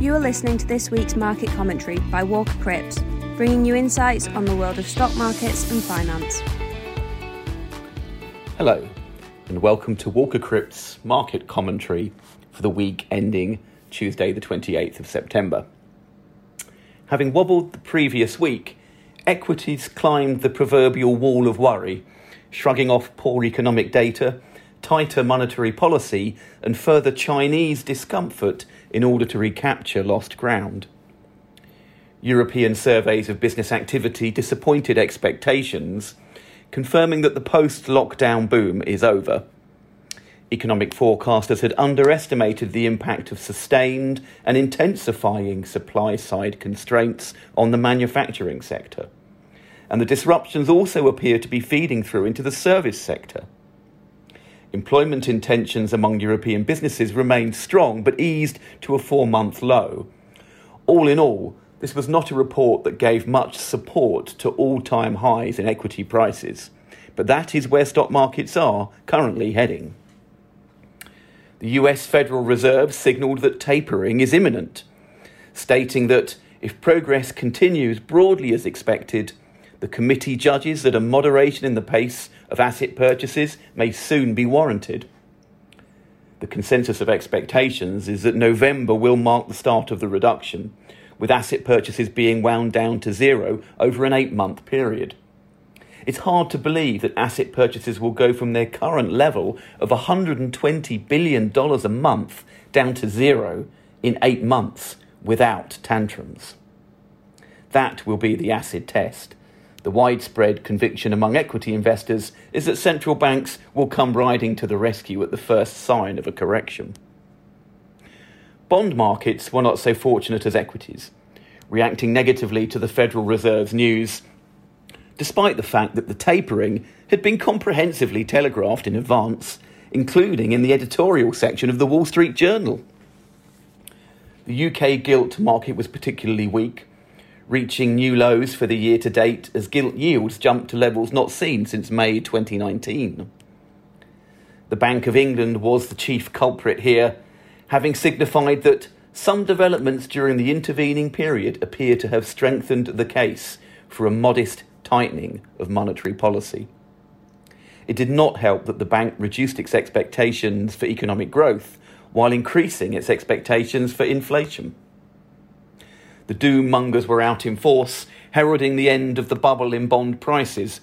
You are listening to this week's market commentary by Walker Cripps, bringing you insights on the world of stock markets and finance. Hello, and welcome to Walker Cripps market commentary for the week ending Tuesday, the 28th of September. Having wobbled the previous week, equities climbed the proverbial wall of worry, shrugging off poor economic data, tighter monetary policy, and further Chinese discomfort in order to recapture lost ground. European surveys of business activity disappointed expectations, confirming that the post lockdown boom is over. Economic forecasters had underestimated the impact of sustained and intensifying supply side constraints on the manufacturing sector. And the disruptions also appear to be feeding through into the service sector. Employment intentions among European businesses remained strong but eased to a four month low. All in all, this was not a report that gave much support to all time highs in equity prices, but that is where stock markets are currently heading. The US Federal Reserve signalled that tapering is imminent, stating that if progress continues broadly as expected, the committee judges that a moderation in the pace of asset purchases may soon be warranted. The consensus of expectations is that November will mark the start of the reduction, with asset purchases being wound down to zero over an eight month period. It's hard to believe that asset purchases will go from their current level of $120 billion a month down to zero in eight months without tantrums. That will be the acid test the widespread conviction among equity investors is that central banks will come riding to the rescue at the first sign of a correction. Bond markets were not so fortunate as equities, reacting negatively to the Federal Reserve's news, despite the fact that the tapering had been comprehensively telegraphed in advance, including in the editorial section of the Wall Street Journal. The UK gilt market was particularly weak, reaching new lows for the year to date as gilt yields jumped to levels not seen since May 2019. The Bank of England was the chief culprit here, having signified that some developments during the intervening period appear to have strengthened the case for a modest tightening of monetary policy. It did not help that the bank reduced its expectations for economic growth while increasing its expectations for inflation. The doom mongers were out in force, heralding the end of the bubble in bond prices.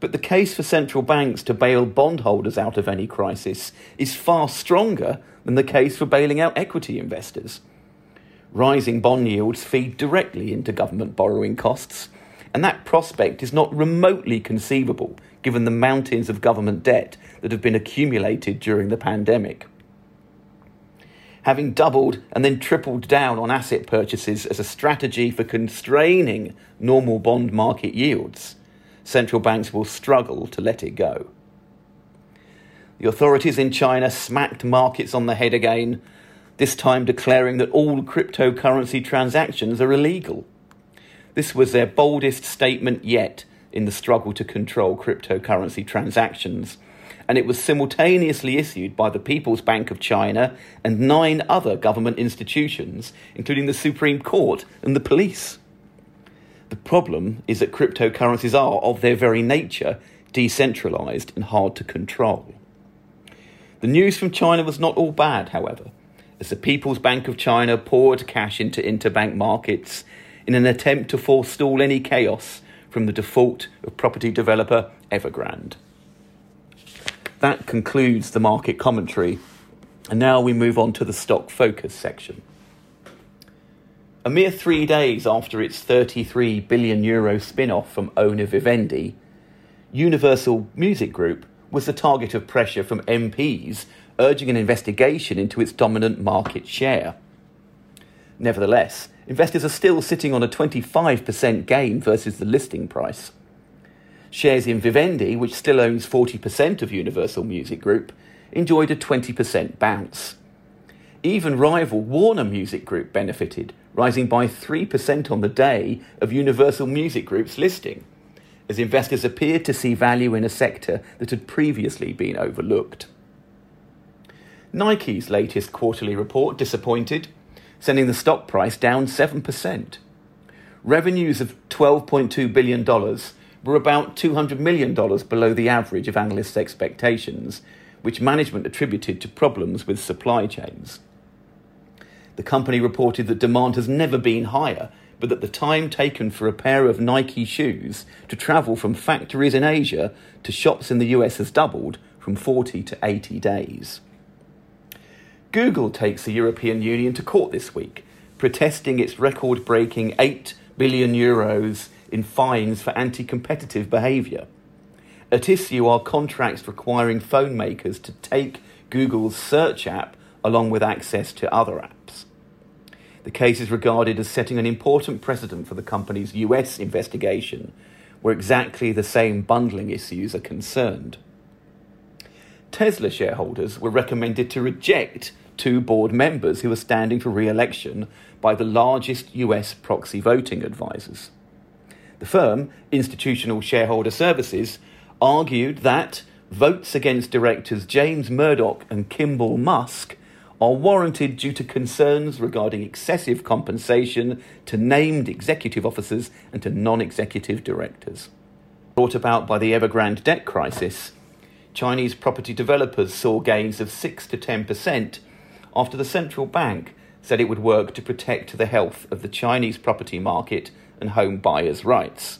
But the case for central banks to bail bondholders out of any crisis is far stronger than the case for bailing out equity investors. Rising bond yields feed directly into government borrowing costs, and that prospect is not remotely conceivable given the mountains of government debt that have been accumulated during the pandemic having doubled and then tripled down on asset purchases as a strategy for constraining normal bond market yields, central banks will struggle to let it go. The authorities in China smacked markets on the head again, this time declaring that all cryptocurrency transactions are illegal. This was their boldest statement yet in the struggle to control cryptocurrency transactions and it was simultaneously issued by the People's Bank of China and nine other government institutions, including the Supreme Court and the police. The problem is that cryptocurrencies are, of their very nature, decentralized and hard to control. The news from China was not all bad, however, as the People's Bank of China poured cash into interbank markets in an attempt to forestall any chaos from the default of property developer Evergrande. That concludes the market commentary. And now we move on to the stock focus section. A mere three days after its 33 billion euro spin off from owner Vivendi, Universal Music Group was the target of pressure from MPs urging an investigation into its dominant market share. Nevertheless, investors are still sitting on a 25% gain versus the listing price. Shares in Vivendi, which still owns 40% of Universal Music Group, enjoyed a 20% bounce. Even rival Warner Music Group benefited, rising by 3% on the day of Universal Music Group's listing, as investors appeared to see value in a sector that had previously been overlooked. Nike's latest quarterly report disappointed, sending the stock price down 7%. Revenues of $12.2 billion were about $200 million below the average of analysts' expectations, which management attributed to problems with supply chains. The company reported that demand has never been higher, but that the time taken for a pair of Nike shoes to travel from factories in Asia to shops in the US has doubled from 40 to 80 days. Google takes the European Union to court this week, protesting its record breaking 8 billion euros in fines for anti competitive behaviour. At issue are contracts requiring phone makers to take Google's search app along with access to other apps. The case is regarded as setting an important precedent for the company's US investigation, where exactly the same bundling issues are concerned. Tesla shareholders were recommended to reject two board members who are standing for re election by the largest US proxy voting advisors. The firm, Institutional Shareholder Services, argued that votes against directors James Murdoch and Kimball Musk are warranted due to concerns regarding excessive compensation to named executive officers and to non executive directors. Brought about by the Evergrande debt crisis, Chinese property developers saw gains of 6 to 10% after the central bank said it would work to protect the health of the Chinese property market and home buyers' rights.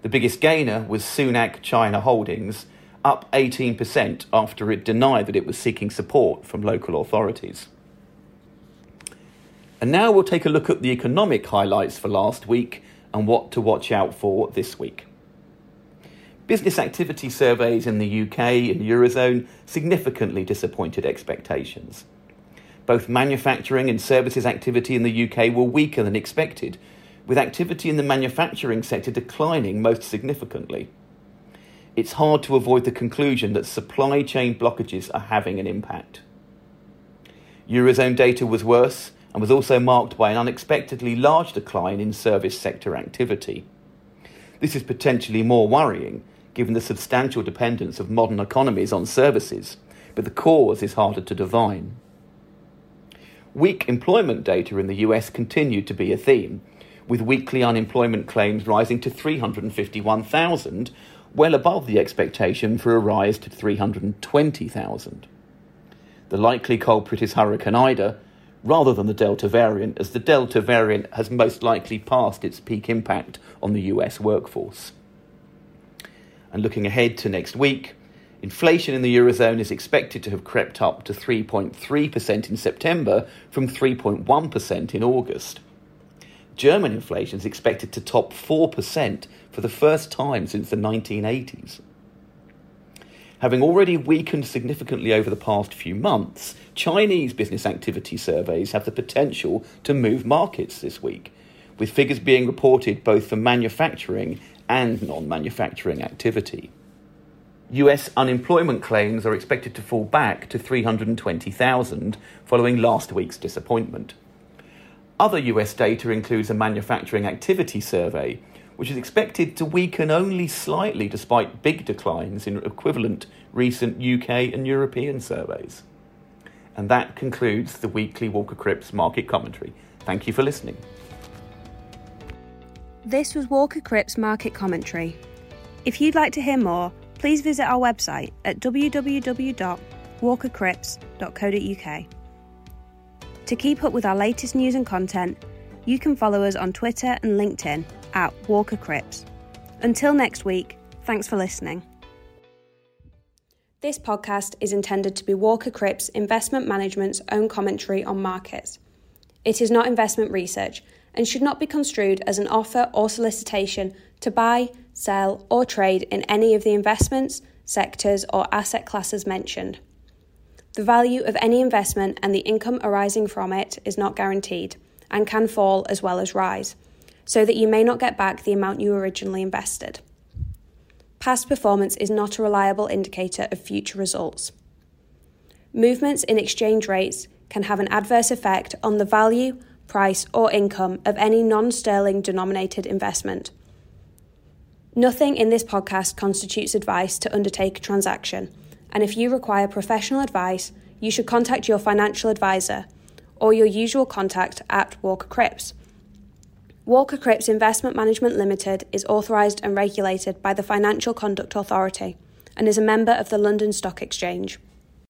The biggest gainer was Sunac China Holdings, up 18% after it denied that it was seeking support from local authorities. And now we'll take a look at the economic highlights for last week and what to watch out for this week. Business activity surveys in the UK and Eurozone significantly disappointed expectations. Both manufacturing and services activity in the UK were weaker than expected, with activity in the manufacturing sector declining most significantly. It's hard to avoid the conclusion that supply chain blockages are having an impact. Eurozone data was worse and was also marked by an unexpectedly large decline in service sector activity. This is potentially more worrying given the substantial dependence of modern economies on services, but the cause is harder to divine. Weak employment data in the US continued to be a theme, with weekly unemployment claims rising to 351,000, well above the expectation for a rise to 320,000. The likely culprit is Hurricane Ida, rather than the Delta variant, as the Delta variant has most likely passed its peak impact on the US workforce. And looking ahead to next week, Inflation in the Eurozone is expected to have crept up to 3.3% in September from 3.1% in August. German inflation is expected to top 4% for the first time since the 1980s. Having already weakened significantly over the past few months, Chinese business activity surveys have the potential to move markets this week, with figures being reported both for manufacturing and non manufacturing activity. US unemployment claims are expected to fall back to 320,000 following last week's disappointment. Other US data includes a manufacturing activity survey, which is expected to weaken only slightly despite big declines in equivalent recent UK and European surveys. And that concludes the weekly Walker Cripps market commentary. Thank you for listening. This was Walker Cripps market commentary. If you'd like to hear more, please visit our website at www.walkercripps.co.uk. To keep up with our latest news and content, you can follow us on Twitter and LinkedIn at Walker Cripps. Until next week, thanks for listening. This podcast is intended to be Walker Cripps Investment Management's own commentary on markets. It is not investment research and should not be construed as an offer or solicitation to buy, sell, or trade in any of the investments, sectors, or asset classes mentioned. The value of any investment and the income arising from it is not guaranteed and can fall as well as rise, so that you may not get back the amount you originally invested. Past performance is not a reliable indicator of future results. Movements in exchange rates can have an adverse effect on the value, price, or income of any non sterling denominated investment Nothing in this podcast constitutes advice to undertake a transaction, and if you require professional advice, you should contact your financial advisor or your usual contact at Walker Cripps. Walker Cripps Investment Management Limited is authorised and regulated by the Financial Conduct Authority and is a member of the London Stock Exchange.